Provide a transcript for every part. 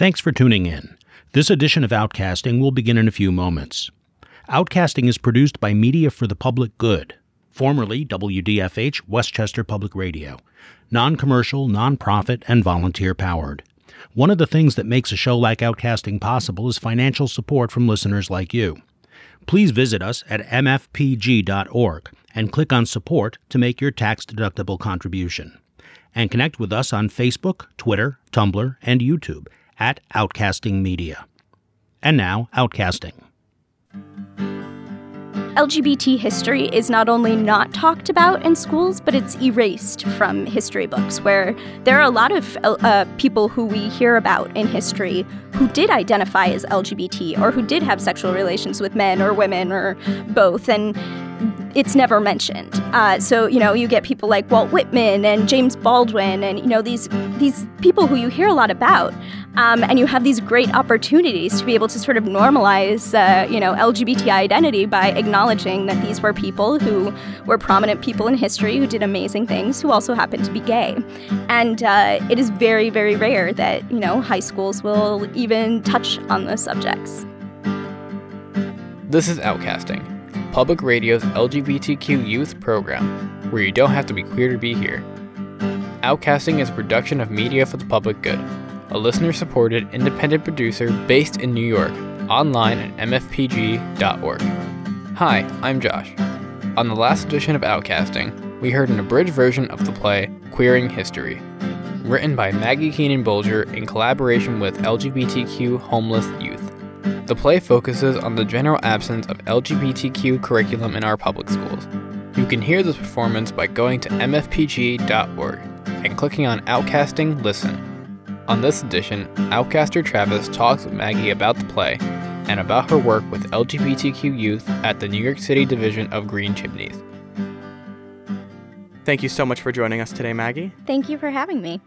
Thanks for tuning in. This edition of Outcasting will begin in a few moments. Outcasting is produced by Media for the Public Good, formerly WDFH Westchester Public Radio, non commercial, non profit, and volunteer powered. One of the things that makes a show like Outcasting possible is financial support from listeners like you. Please visit us at mfpg.org and click on Support to make your tax deductible contribution. And connect with us on Facebook, Twitter, Tumblr, and YouTube at Outcasting Media. And now, Outcasting. LGBT history is not only not talked about in schools, but it's erased from history books, where there are a lot of uh, people who we hear about in history who did identify as LGBT or who did have sexual relations with men or women or both. And it's never mentioned. Uh, so you know, you get people like Walt Whitman and James Baldwin, and you know these these people who you hear a lot about, um, and you have these great opportunities to be able to sort of normalize, uh, you know, LGBT identity by acknowledging that these were people who were prominent people in history who did amazing things, who also happened to be gay, and uh, it is very very rare that you know high schools will even touch on those subjects. This is Outcasting Public Radio's LGBTQ youth program, where you don't have to be queer to be here. Outcasting is a production of Media for the Public Good, a listener supported independent producer based in New York, online at mfpg.org. Hi, I'm Josh. On the last edition of Outcasting, we heard an abridged version of the play Queering History, written by Maggie Keenan Bolger in collaboration with LGBTQ homeless youth. The play focuses on the general absence of LGBTQ curriculum in our public schools. You can hear this performance by going to mfpg.org and clicking on Outcasting Listen. On this edition, Outcaster Travis talks with Maggie about the play and about her work with LGBTQ youth at the New York City division of Green Chimneys. Thank you so much for joining us today, Maggie. Thank you for having me.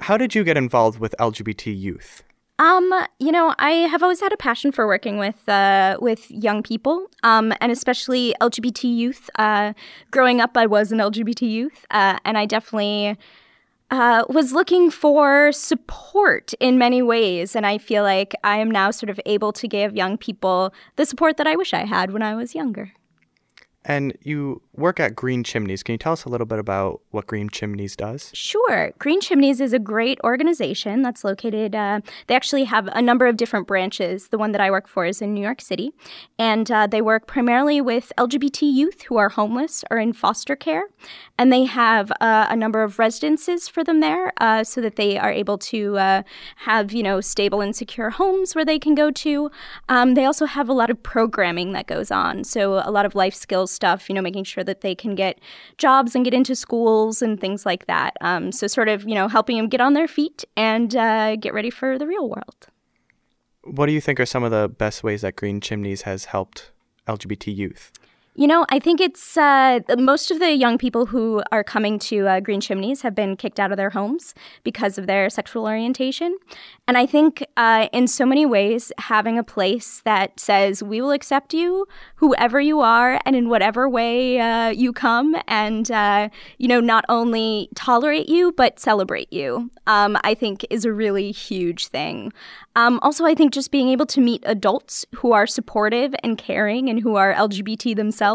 How did you get involved with LGBT youth? Um, you know, I have always had a passion for working with uh, with young people, um, and especially LGBT youth. Uh, growing up, I was an LGBT youth, uh, and I definitely uh, was looking for support in many ways. And I feel like I am now sort of able to give young people the support that I wish I had when I was younger. And you work at Green Chimneys. Can you tell us a little bit about what Green Chimneys does? Sure. Green Chimneys is a great organization that's located, uh, they actually have a number of different branches. The one that I work for is in New York City. And uh, they work primarily with LGBT youth who are homeless or in foster care. And they have uh, a number of residences for them there uh, so that they are able to uh, have, you know, stable and secure homes where they can go to. Um, they also have a lot of programming that goes on. So a lot of life skills stuff, you know, making sure that they can get jobs and get into schools and things like that. Um, so, sort of, you know, helping them get on their feet and uh, get ready for the real world. What do you think are some of the best ways that Green Chimneys has helped LGBT youth? You know, I think it's uh, most of the young people who are coming to uh, Green Chimneys have been kicked out of their homes because of their sexual orientation. And I think uh, in so many ways, having a place that says, we will accept you, whoever you are, and in whatever way uh, you come, and, uh, you know, not only tolerate you, but celebrate you, um, I think is a really huge thing. Um, also, I think just being able to meet adults who are supportive and caring and who are LGBT themselves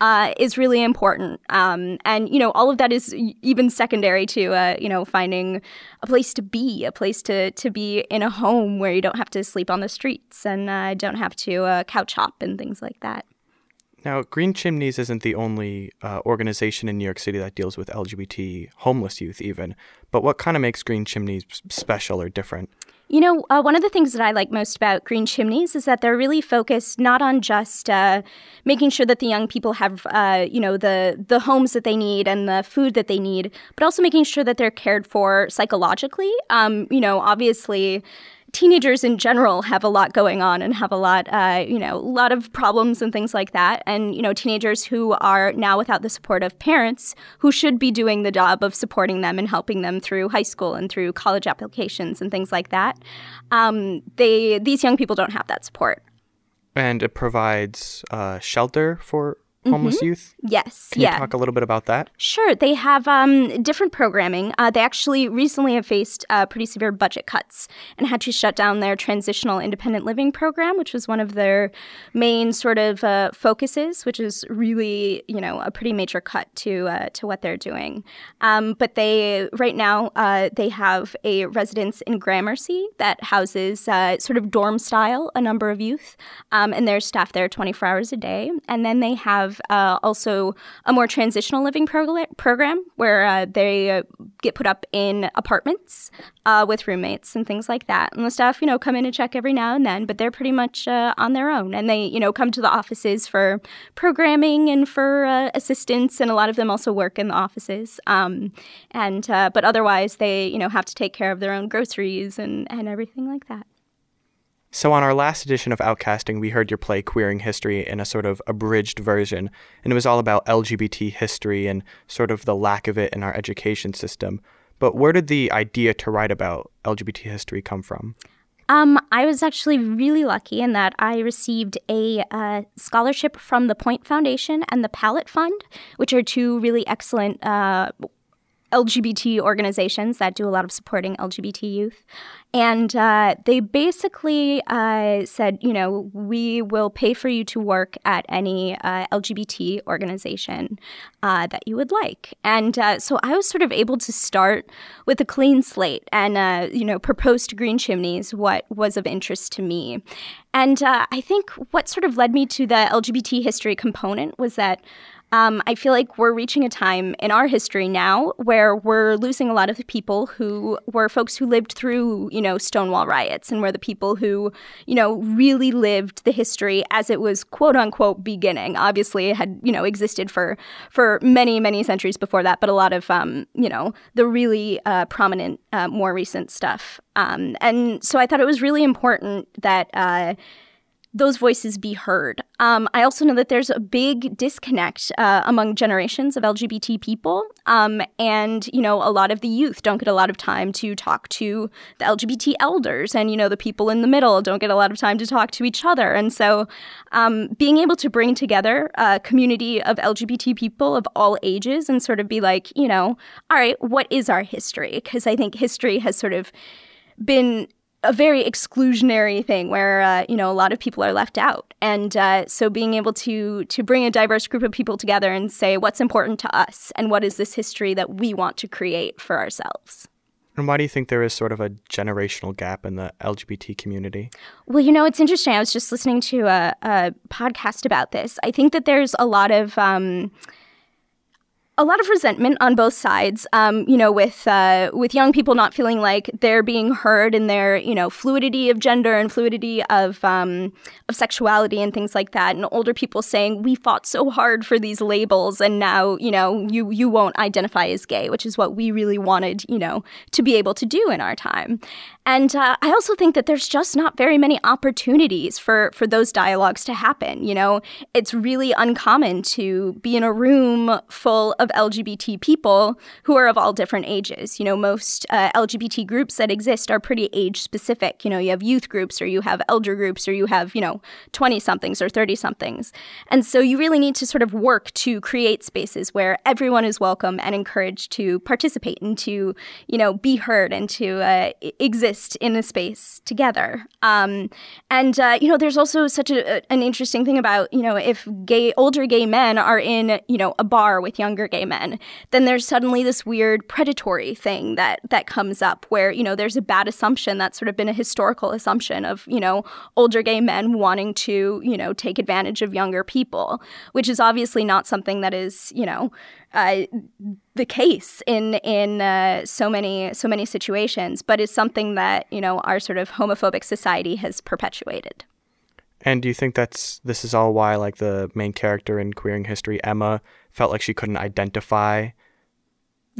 uh, is really important. Um, and, you know, all of that is even secondary to, uh, you know, finding a place to be, a place to, to be in a home where you don't have to sleep on the streets and uh, don't have to uh, couch hop and things like that. Now, Green Chimneys isn't the only uh, organization in New York City that deals with LGBT homeless youth, even. But what kind of makes Green Chimneys special or different? You know, uh, one of the things that I like most about Green Chimneys is that they're really focused not on just uh, making sure that the young people have, uh, you know, the the homes that they need and the food that they need, but also making sure that they're cared for psychologically. Um, you know, obviously teenagers in general have a lot going on and have a lot, uh, you know, a lot of problems and things like that. And, you know, teenagers who are now without the support of parents who should be doing the job of supporting them and helping them through high school and through college applications and things like that. Um, they, these young people don't have that support. And it provides uh, shelter for homeless mm-hmm. youth? Yes. Can yeah. you talk a little bit about that? Sure. They have um, different programming. Uh, they actually recently have faced uh, pretty severe budget cuts and had to shut down their transitional independent living program, which was one of their main sort of uh, focuses, which is really you know a pretty major cut to uh, to what they're doing. Um, but they right now uh, they have a residence in Gramercy that houses uh, sort of dorm style a number of youth, um, and there's staff there 24 hours a day, and then they have uh, also a more transitional living prog- program where uh, they uh, get put up in apartments uh, with roommates and things like that. And the staff, you know, come in and check every now and then, but they're pretty much uh, on their own. And they, you know, come to the offices for programming and for assistance. And a lot of them also work in the offices. Um, and but otherwise, they, you know, have to take care of their own groceries and, and everything like that. So, on our last edition of Outcasting, we heard your play Queering History in a sort of abridged version, and it was all about LGBT history and sort of the lack of it in our education system. But where did the idea to write about LGBT history come from? Um, I was actually really lucky in that I received a uh, scholarship from the Point Foundation and the Palette Fund, which are two really excellent uh, LGBT organizations that do a lot of supporting LGBT youth. And uh, they basically uh, said, you know, we will pay for you to work at any uh, LGBT organization uh, that you would like. And uh, so I was sort of able to start with a clean slate and, uh, you know, propose to Green Chimneys what was of interest to me. And I think what sort of led me to the LGBT history component was that um, I feel like we're reaching a time in our history now where we're losing a lot of the people who were folks who lived through, you know, Stonewall riots and were the people who, you know, really lived the history as it was quote unquote beginning. Obviously, it had, you know, existed for for many, many centuries before that, but a lot of, um, you know, the really uh, prominent, uh, more recent stuff. Um, and so I thought it was really important that. Uh, those voices be heard. Um, I also know that there's a big disconnect uh, among generations of LGBT people, um, and you know a lot of the youth don't get a lot of time to talk to the LGBT elders, and you know the people in the middle don't get a lot of time to talk to each other. And so, um, being able to bring together a community of LGBT people of all ages and sort of be like, you know, all right, what is our history? Because I think history has sort of been a very exclusionary thing where uh, you know a lot of people are left out and uh, so being able to to bring a diverse group of people together and say what's important to us and what is this history that we want to create for ourselves and why do you think there is sort of a generational gap in the LGBT community? Well, you know, it's interesting. I was just listening to a, a podcast about this. I think that there's a lot of um, a lot of resentment on both sides. Um, you know, with uh, with young people not feeling like they're being heard in their you know fluidity of gender and fluidity of um, of sexuality and things like that, and older people saying we fought so hard for these labels, and now you know you you won't identify as gay, which is what we really wanted you know to be able to do in our time. And uh, I also think that there's just not very many opportunities for for those dialogues to happen. You know, it's really uncommon to be in a room full of LGBT people who are of all different ages. You know, most uh, LGBT groups that exist are pretty age specific. You know, you have youth groups or you have elder groups or you have, you know, 20 somethings or 30 somethings. And so you really need to sort of work to create spaces where everyone is welcome and encouraged to participate and to, you know, be heard and to uh, exist in a space together. Um, and, uh, you know, there's also such a, a, an interesting thing about, you know, if gay, older gay men are in, you know, a bar with younger gay men, then there's suddenly this weird predatory thing that that comes up where you know there's a bad assumption that's sort of been a historical assumption of you know older gay men wanting to you know take advantage of younger people, which is obviously not something that is you know uh, the case in in uh, so many so many situations, but is something that you know our sort of homophobic society has perpetuated. And do you think that's this is all why like the main character in Queering History, Emma, felt like she couldn't identify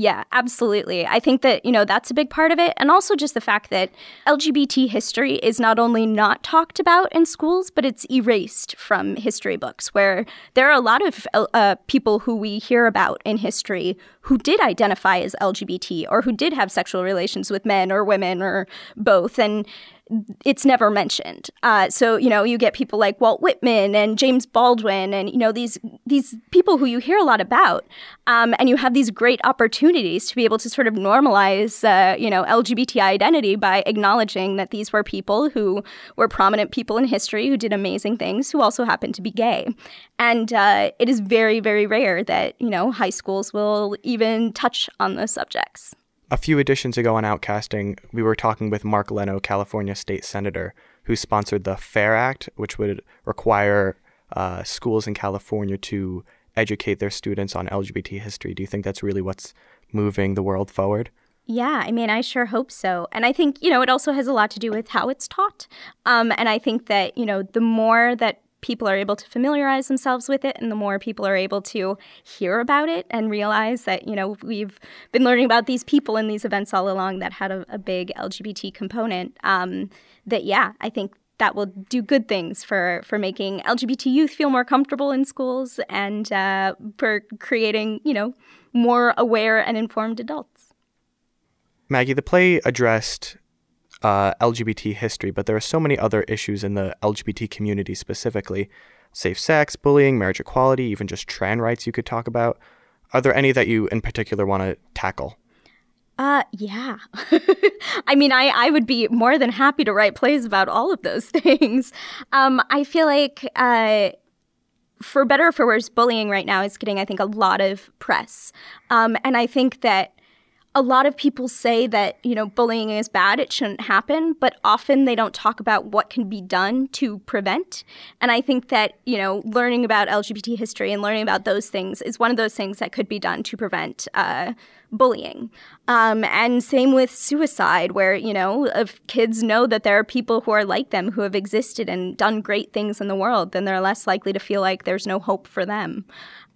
yeah, absolutely. I think that, you know, that's a big part of it. And also just the fact that LGBT history is not only not talked about in schools, but it's erased from history books, where there are a lot of uh, people who we hear about in history who did identify as LGBT or who did have sexual relations with men or women or both. And it's never mentioned. Uh, so you know, you get people like Walt Whitman and James Baldwin, and you know these these people who you hear a lot about, um, and you have these great opportunities to be able to sort of normalize, uh, you know, LGBT identity by acknowledging that these were people who were prominent people in history who did amazing things, who also happened to be gay, and uh, it is very very rare that you know high schools will even touch on those subjects. A few editions ago on Outcasting, we were talking with Mark Leno, California state senator, who sponsored the FAIR Act, which would require uh, schools in California to educate their students on LGBT history. Do you think that's really what's moving the world forward? Yeah, I mean, I sure hope so. And I think, you know, it also has a lot to do with how it's taught. Um, and I think that, you know, the more that people are able to familiarize themselves with it and the more people are able to hear about it and realize that you know we've been learning about these people in these events all along that had a, a big lgbt component um, that yeah i think that will do good things for for making lgbt youth feel more comfortable in schools and uh, for creating you know more aware and informed adults. Maggie the play addressed uh, LGBT history, but there are so many other issues in the LGBT community specifically safe sex, bullying, marriage equality, even just trans rights you could talk about. Are there any that you in particular want to tackle? Uh, yeah. I mean, I, I would be more than happy to write plays about all of those things. Um, I feel like, uh, for better or for worse, bullying right now is getting, I think, a lot of press. Um, and I think that a lot of people say that, you know, bullying is bad, it shouldn't happen, but often they don't talk about what can be done to prevent. And I think that, you know, learning about LGBT history and learning about those things is one of those things that could be done to prevent uh, bullying. Um, and same with suicide, where, you know, if kids know that there are people who are like them who have existed and done great things in the world, then they're less likely to feel like there's no hope for them.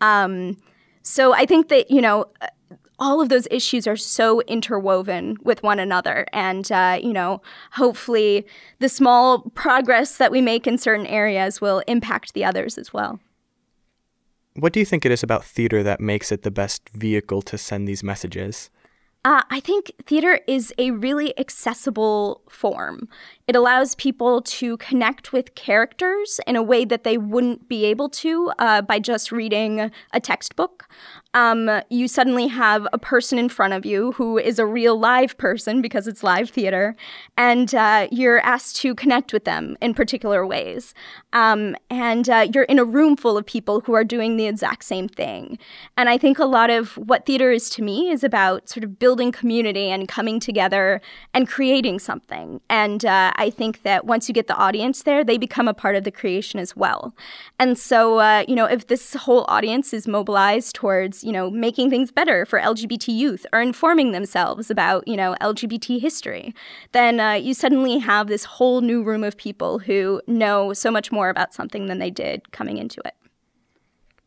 Um, so I think that, you know, all of those issues are so interwoven with one another. And, uh, you know, hopefully the small progress that we make in certain areas will impact the others as well. What do you think it is about theater that makes it the best vehicle to send these messages? Uh, I think theater is a really accessible form. It allows people to connect with characters in a way that they wouldn't be able to uh, by just reading a textbook um, you suddenly have a person in front of you who is a real live person because it's live theater, and uh, you're asked to connect with them in particular ways. Um, and uh, you're in a room full of people who are doing the exact same thing. And I think a lot of what theater is to me is about sort of building community and coming together and creating something. And uh, I think that once you get the audience there, they become a part of the creation as well. And so, uh, you know, if this whole audience is mobilized towards you know, making things better for LGBT youth or informing themselves about, you know, LGBT history, then uh, you suddenly have this whole new room of people who know so much more about something than they did coming into it.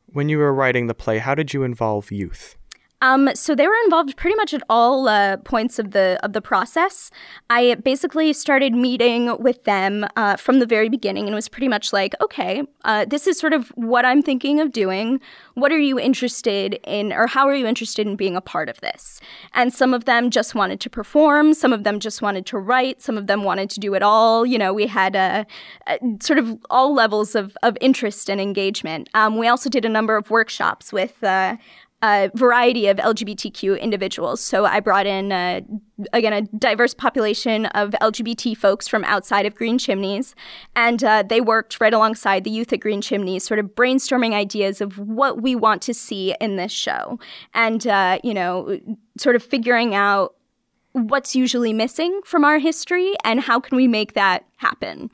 When you were writing the play, how did you involve youth? Um, so they were involved pretty much at all uh, points of the of the process. I basically started meeting with them uh, from the very beginning, and was pretty much like, okay, uh, this is sort of what I'm thinking of doing. What are you interested in, or how are you interested in being a part of this? And some of them just wanted to perform. Some of them just wanted to write. Some of them wanted to do it all. You know, we had uh, uh, sort of all levels of of interest and engagement. Um, we also did a number of workshops with a variety of LGBTQ individuals. So I brought in, uh, again, a diverse population of LGBT folks from outside of Green Chimneys. And uh, they worked right alongside the youth at Green Chimneys, sort of brainstorming ideas of what we want to see in this show. And, uh, you know, sort of figuring out what's usually missing from our history and how can we make that happen.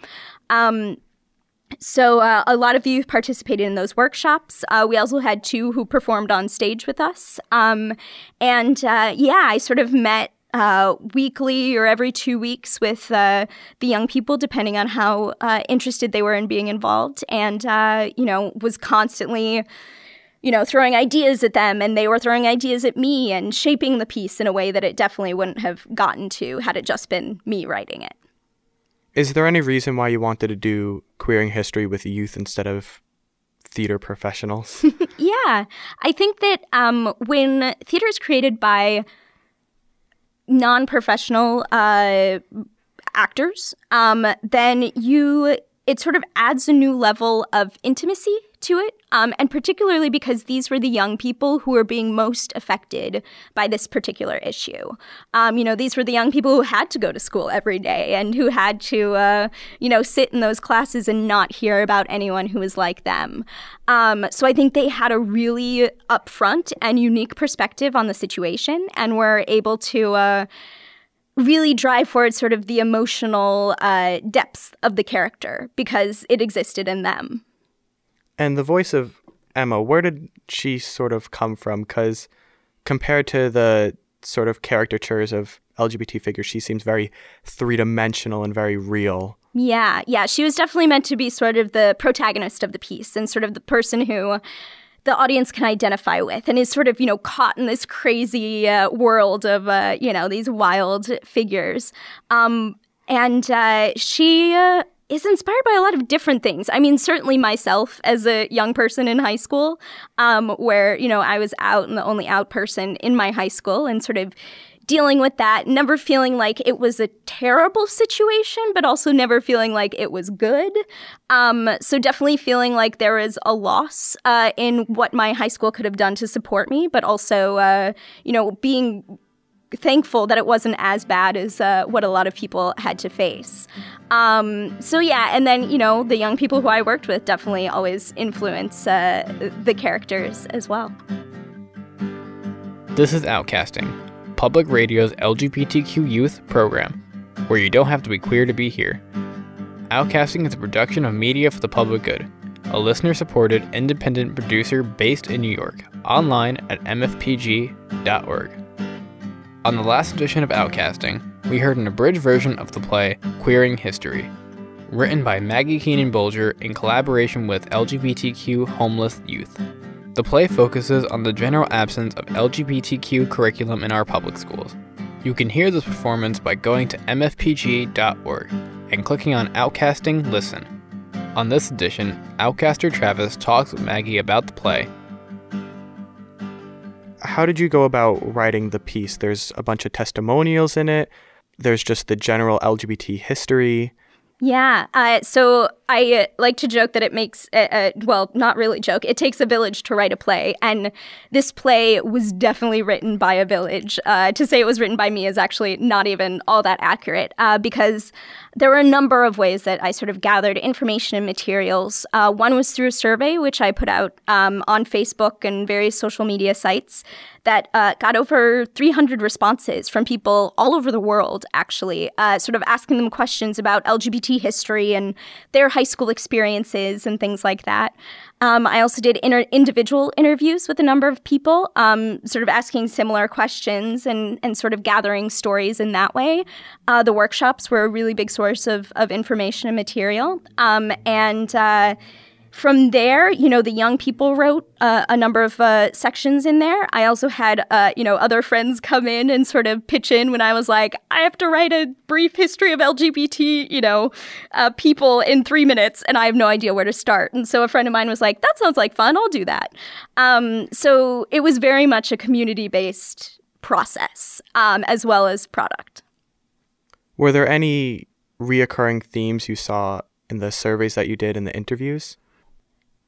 Um, so uh, a lot of you participated in those workshops. Uh, we also had two who performed on stage with us, um, and uh, yeah, I sort of met. Uh, weekly or every two weeks with uh, the young people, depending on how uh, interested they were in being involved, and you know, was constantly you know, throwing ideas at them and they were throwing ideas at me and shaping the piece in a way that it definitely wouldn't have gotten to had it just been me writing it. Is there any reason why you wanted to do queering history with youth instead of theater professionals? yeah, I think that um, when theater is created by non professional uh, actors, um, then you it sort of adds a new level of intimacy to it, um, and particularly because these were the young people who were being most affected by this particular issue. Um, you know, these were the young people who had to go to school every day and who had to, uh, you know, sit in those classes and not hear about anyone who was like them. Um, so I think they had a really upfront and unique perspective on the situation and were able to. Uh, really drive forward sort of the emotional uh, depths of the character because it existed in them. And the voice of Emma, where did she sort of come from? Because compared to the sort of caricatures of LGBT figures, she seems very three dimensional and very real. Yeah, yeah. She was definitely meant to be sort of the protagonist of the piece and sort of the person who the audience can identify with and is sort of, you know, caught in this crazy uh, world of, uh, you know, these wild figures. Um, and uh, she uh, is inspired by a lot of different things. I mean, certainly myself as a young person in high school, um, where, you know, I was out and the only out person in my high school and sort of dealing with that, never feeling like it was a terrible situation, but also never feeling like it was good. Um, so definitely feeling like there was a loss uh, in what my high school could have done to support me, but also, uh, you know, being thankful that it wasn't as bad as uh, what a lot of people had to face. Um, so yeah, and then you know the young people who I worked with definitely always influence uh, the characters as well. This is Outcasting, Public Radio's LGBTQ youth program, where you don't have to be queer to be here. Outcasting is a production of Media for the Public Good, a listener supported independent producer based in New York, online at mfpg.org. On the last edition of Outcasting, we heard an abridged version of the play Queering History, written by Maggie Keenan Bolger in collaboration with LGBTQ homeless youth. The play focuses on the general absence of LGBTQ curriculum in our public schools. You can hear this performance by going to mfpg.org and clicking on Outcasting Listen. On this edition, Outcaster Travis talks with Maggie about the play. How did you go about writing the piece? There's a bunch of testimonials in it. There's just the general LGBT history. Yeah. Uh, so I uh, like to joke that it makes, uh, uh, well, not really joke, it takes a village to write a play. And this play was definitely written by a village. To say it was written by me is actually not even all that accurate because there were a number of ways that I sort of gathered information and materials. Uh, one was through a survey, which I put out um, on Facebook and various social media sites that uh, got over 300 responses from people all over the world, actually, uh, sort of asking them questions about LGBT history and their high school experiences and things like that. Um, I also did inter- individual interviews with a number of people, um, sort of asking similar questions and, and sort of gathering stories in that way. Uh, the workshops were a really big source of, of information and material. Um, and uh, from there, you know, the young people wrote uh, a number of uh, sections in there. I also had, uh, you know, other friends come in and sort of pitch in when I was like, I have to write a brief history of LGBT, you know, uh, people in three minutes, and I have no idea where to start. And so a friend of mine was like, that sounds like fun. I'll do that. Um, so it was very much a community based process um, as well as product. Were there any reoccurring themes you saw in the surveys that you did in the interviews?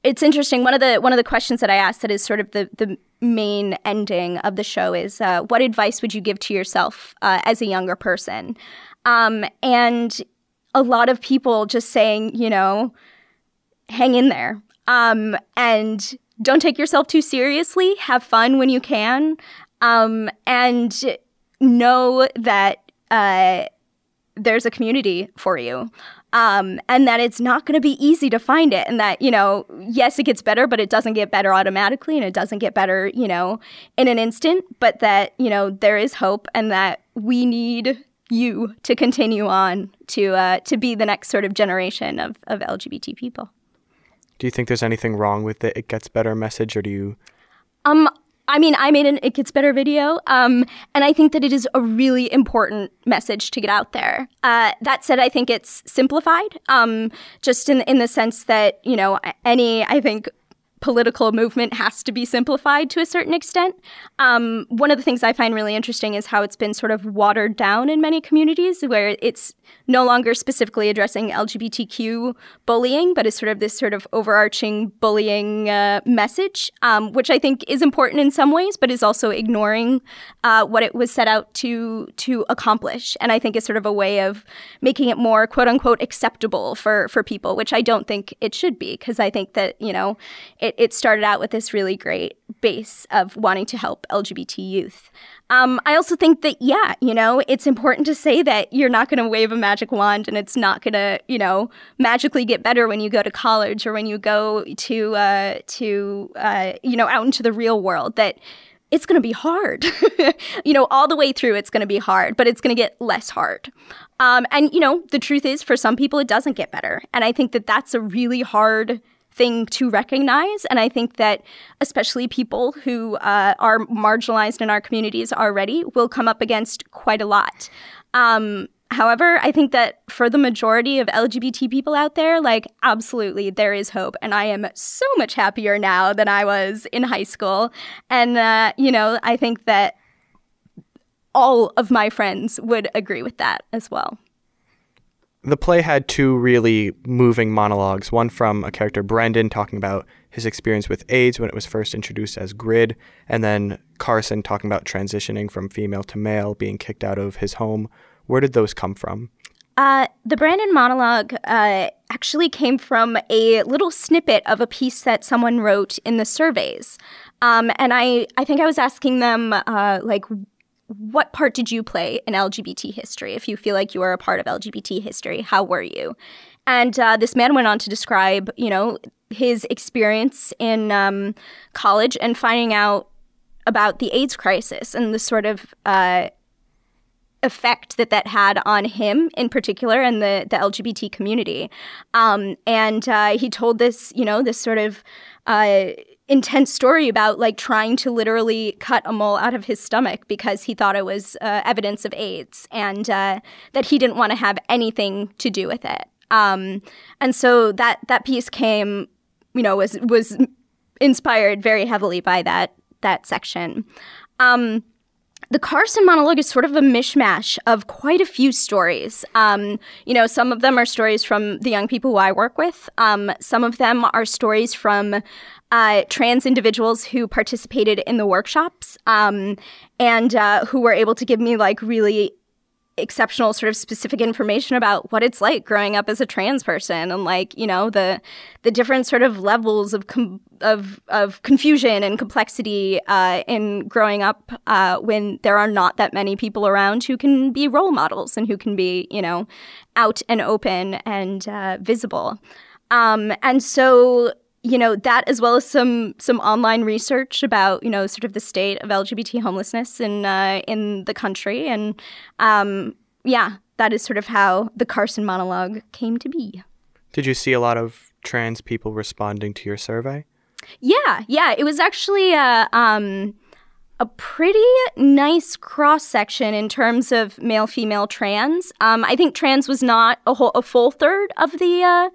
It's interesting. One of the one of the questions that I asked that is sort of the the main ending of the show is uh, what advice would you give to yourself uh, as a younger person? Um, and a lot of people just saying, you know, hang in there um, and don't take yourself too seriously. Have fun when you can, um, and know that uh, there's a community for you um, and that it's not going to be easy to find it and that you know yes it gets better but it doesn't get better automatically and it doesn't get better you know in an instant but that you know there is hope and that we need you to continue on to uh, to be the next sort of generation of, of lgbt people. Do you think there's anything wrong with the it gets better message or do you um I mean, I made an It Gets Better video, um, and I think that it is a really important message to get out there. Uh, that said, I think it's simplified, um, just in, in the sense that, you know, any, I think, political movement has to be simplified to a certain extent. Um, one of the things I find really interesting is how it's been sort of watered down in many communities, where it's no longer specifically addressing LGBTQ bullying, but is sort of this sort of overarching bullying uh, message, um, which I think is important in some ways, but is also ignoring uh, what it was set out to to accomplish. And I think is sort of a way of making it more quote unquote acceptable for for people, which I don't think it should be, because I think that you know it, it started out with this really great base of wanting to help LGBT youth. Um, I also think that, yeah, you know, it's important to say that you're not going to wave a magic wand and it's not going to, you know, magically get better when you go to college or when you go to, uh, to uh, you know, out into the real world. That it's going to be hard. you know, all the way through, it's going to be hard, but it's going to get less hard. Um, and, you know, the truth is, for some people, it doesn't get better. And I think that that's a really hard thing to recognize. And I think that especially people who uh, are marginalized in our communities already will come up against quite a lot. Um, however, I think that for the majority of LGBT people out there, like, absolutely, there is hope. And I am so much happier now than I was in high school. And, uh, you know, I think that all of my friends would agree with that as well the play had two really moving monologues one from a character, Brendan, talking about his experience with AIDS when it was first introduced as GRID, and then Carson talking about transitioning from female to male, being kicked out of his home. Where did those come from? Uh, the Brandon monologue uh, actually came from a little snippet of a piece that someone wrote in the surveys. Um, and I, I think I was asking them, uh, like, what part did you play in LGBT history? If you feel like you are a part of LGBT history, how were you? And uh, this man went on to describe, you know, his experience in um, college and finding out about the AIDS crisis and the sort of uh, effect that that had on him in particular and the, the LGBT community. Um, and uh, he told this, you know, this sort of uh, intense story about like trying to literally cut a mole out of his stomach because he thought it was uh, evidence of AIDS and uh, that he didn't want to have anything to do with it. Um, and so that that piece came, you know, was was inspired very heavily by that that section. Um, the Carson monologue is sort of a mishmash of quite a few stories. Um, you know, some of them are stories from the young people who I work with. Um, some of them are stories from uh, trans individuals who participated in the workshops um, and uh, who were able to give me like really exceptional sort of specific information about what it's like growing up as a trans person and like you know the the different sort of levels of com- of of confusion and complexity uh, in growing up uh, when there are not that many people around who can be role models and who can be you know out and open and uh, visible. Um, and so you know that as well as some some online research about you know sort of the state of LGBT homelessness in uh, in the country, and um, yeah, that is sort of how the Carson monologue came to be. Did you see a lot of trans people responding to your survey? Yeah, yeah, it was actually a uh, um, a pretty nice cross section in terms of male female trans. Um, I think trans was not a whole a full third of the. Uh,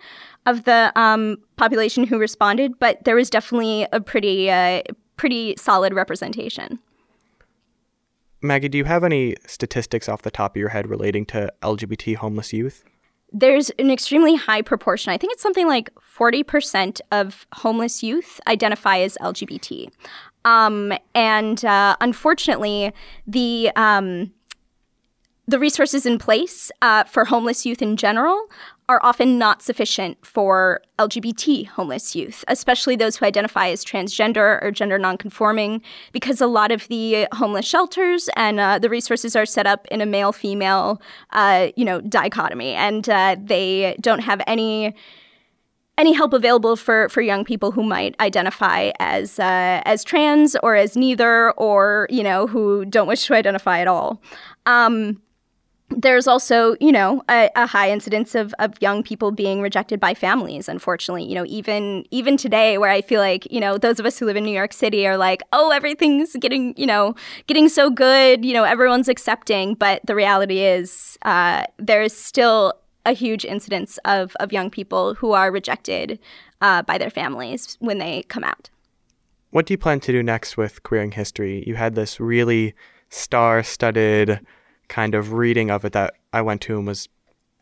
of the um, population who responded, but there was definitely a pretty uh, pretty solid representation. Maggie, do you have any statistics off the top of your head relating to LGBT homeless youth? There's an extremely high proportion. I think it's something like 40% of homeless youth identify as LGBT. Um, and uh, unfortunately, the um, the resources in place uh, for homeless youth in general are often not sufficient for LGBT homeless youth, especially those who identify as transgender or gender nonconforming, because a lot of the homeless shelters and uh, the resources are set up in a male-female, uh, you know, dichotomy, and uh, they don't have any any help available for for young people who might identify as uh, as trans or as neither, or you know, who don't wish to identify at all. Um, there's also, you know, a, a, high incidence of, of young people being rejected by families, unfortunately. You know, even even today where I feel like, you know, those of us who live in New York City are like, oh, everything's getting, you know, getting so good, you know, everyone's accepting. But the reality is uh, there is still a huge incidence of, of young people who are rejected uh, by their families when they come out. What do you plan to do next with Queering History? You had this really star studded kind of reading of it that I went to and was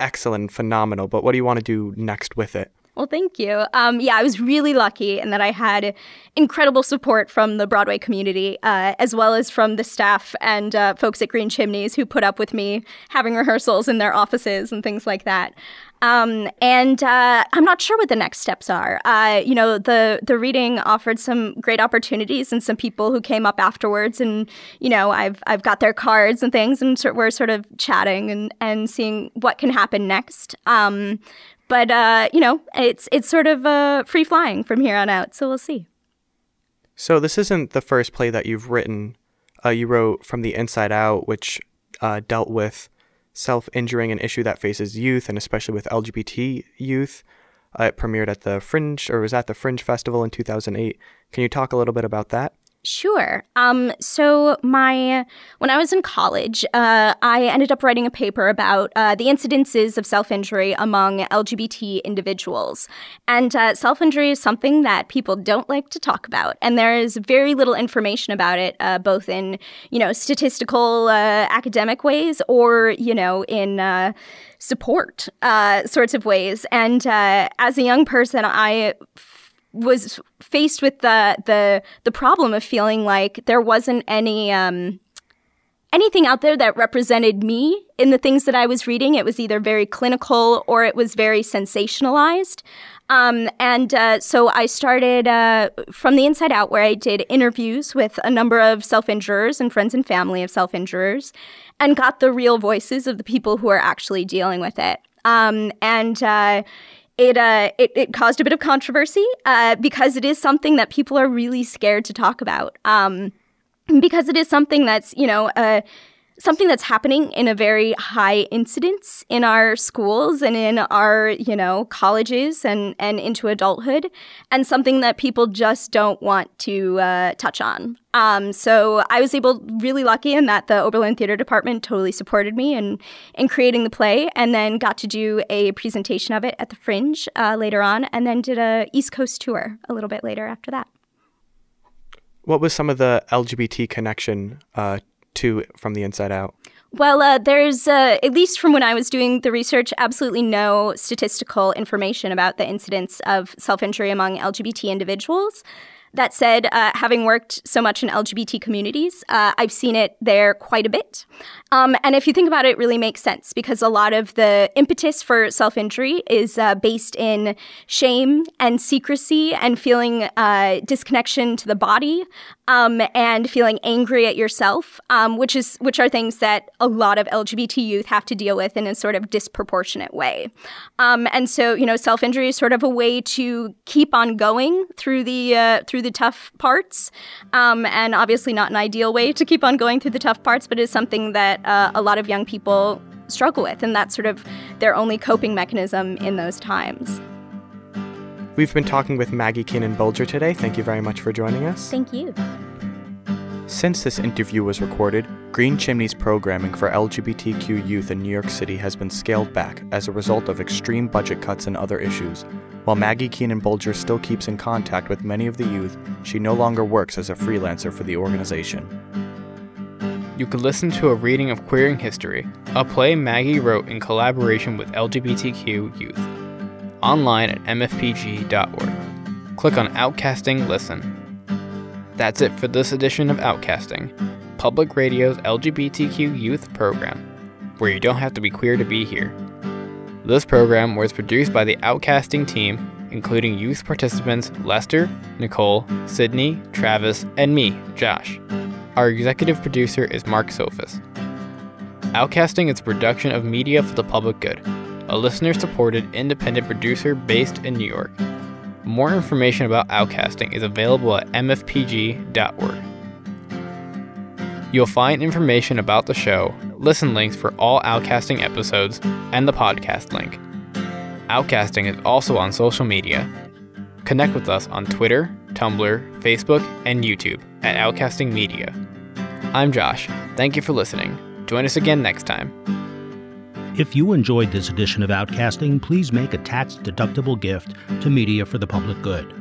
excellent, phenomenal. But what do you want to do next with it? Well, thank you. Um, yeah, I was really lucky in that I had incredible support from the Broadway community, uh, as well as from the staff and uh, folks at Green Chimneys who put up with me having rehearsals in their offices and things like that. Um, and uh, I'm not sure what the next steps are. Uh, you know, the the reading offered some great opportunities, and some people who came up afterwards, and you know, I've I've got their cards and things, and so we're sort of chatting and and seeing what can happen next. Um, but uh, you know, it's it's sort of uh, free flying from here on out. So we'll see. So this isn't the first play that you've written. Uh, you wrote from the inside out, which uh, dealt with self-injuring, an issue that faces youth, and especially with LGBT youth. Uh, it premiered at the Fringe, or was at the Fringe Festival in 2008. Can you talk a little bit about that? Sure. Um, so my when I was in college, uh, I ended up writing a paper about uh, the incidences of self injury among LGBT individuals, and uh, self injury is something that people don't like to talk about, and there is very little information about it, uh, both in you know statistical, uh, academic ways, or you know in uh, support sorts of ways. And as a young person, I was faced with the the the problem of feeling like there wasn't any um, anything out there that represented me in the things that I was reading. It was either very clinical or it was very sensationalized. Um, and uh, so I started uh, from the inside out, where I did interviews with a number of self injurers and friends and family of self injurers, and got the real voices of the people who are actually dealing with it. Um, and uh, it, uh, it, it caused a bit of controversy uh, because it is something that people are really scared to talk about. Um, because it is something that's you know uh, something that's happening in a very high incidence in our schools and in our you know colleges and and into adulthood and something that people just don't want to uh, touch on. Um, so i was able really lucky in that the oberlin theater department totally supported me in in creating the play and then got to do a presentation of it at the fringe uh, later on and then did a east coast tour a little bit later after that. What was some of the lgbt connection uh, to from the inside out? Well, uh, there's, uh, at least from when I was doing the research, absolutely no statistical information about the incidence of self injury among LGBT individuals. That said, uh, having worked so much in LGBT communities, uh, I've seen it there quite a bit. Um, and if you think about it, it really makes sense because a lot of the impetus for self injury is uh, based in shame and secrecy and feeling uh, disconnection to the body um, and feeling angry at yourself, um, which is which are things that a lot of LGBT youth have to deal with in a sort of disproportionate way. Um, and so, you know, self injury is sort of a way to keep on going through the uh, through the tough parts, um, and obviously not an ideal way to keep on going through the tough parts, but is something that uh, a lot of young people struggle with, and that's sort of their only coping mechanism in those times. We've been talking with Maggie Keenan Bolger today. Thank you very much for joining us. Thank you. Since this interview was recorded, Green Chimney's programming for LGBTQ youth in New York City has been scaled back as a result of extreme budget cuts and other issues. While Maggie Keenan Bolger still keeps in contact with many of the youth, she no longer works as a freelancer for the organization. You can listen to a reading of Queering History, a play Maggie wrote in collaboration with LGBTQ youth online at mfpg.org. Click on Outcasting Listen. That's it for this edition of Outcasting, Public Radio's LGBTQ youth program, where you don't have to be queer to be here. This program was produced by the Outcasting team, including youth participants Lester, Nicole, Sydney, Travis, and me, Josh. Our executive producer is Mark Sophos. Outcasting is a production of Media for the Public Good a listener supported independent producer based in New York. More information about outcasting is available at mfpg.org. You'll find information about the show, listen links for all Outcasting episodes, and the podcast link. Outcasting is also on social media. Connect with us on Twitter, Tumblr, Facebook, and YouTube at Outcasting Media. I'm Josh. Thank you for listening. Join us again next time. If you enjoyed this edition of Outcasting, please make a tax deductible gift to Media for the Public Good.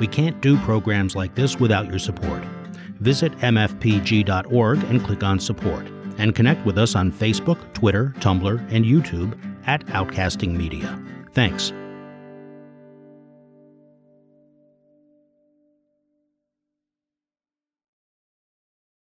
We can't do programs like this without your support. Visit mfpg.org and click on support, and connect with us on Facebook, Twitter, Tumblr, and YouTube at Outcasting Media. Thanks.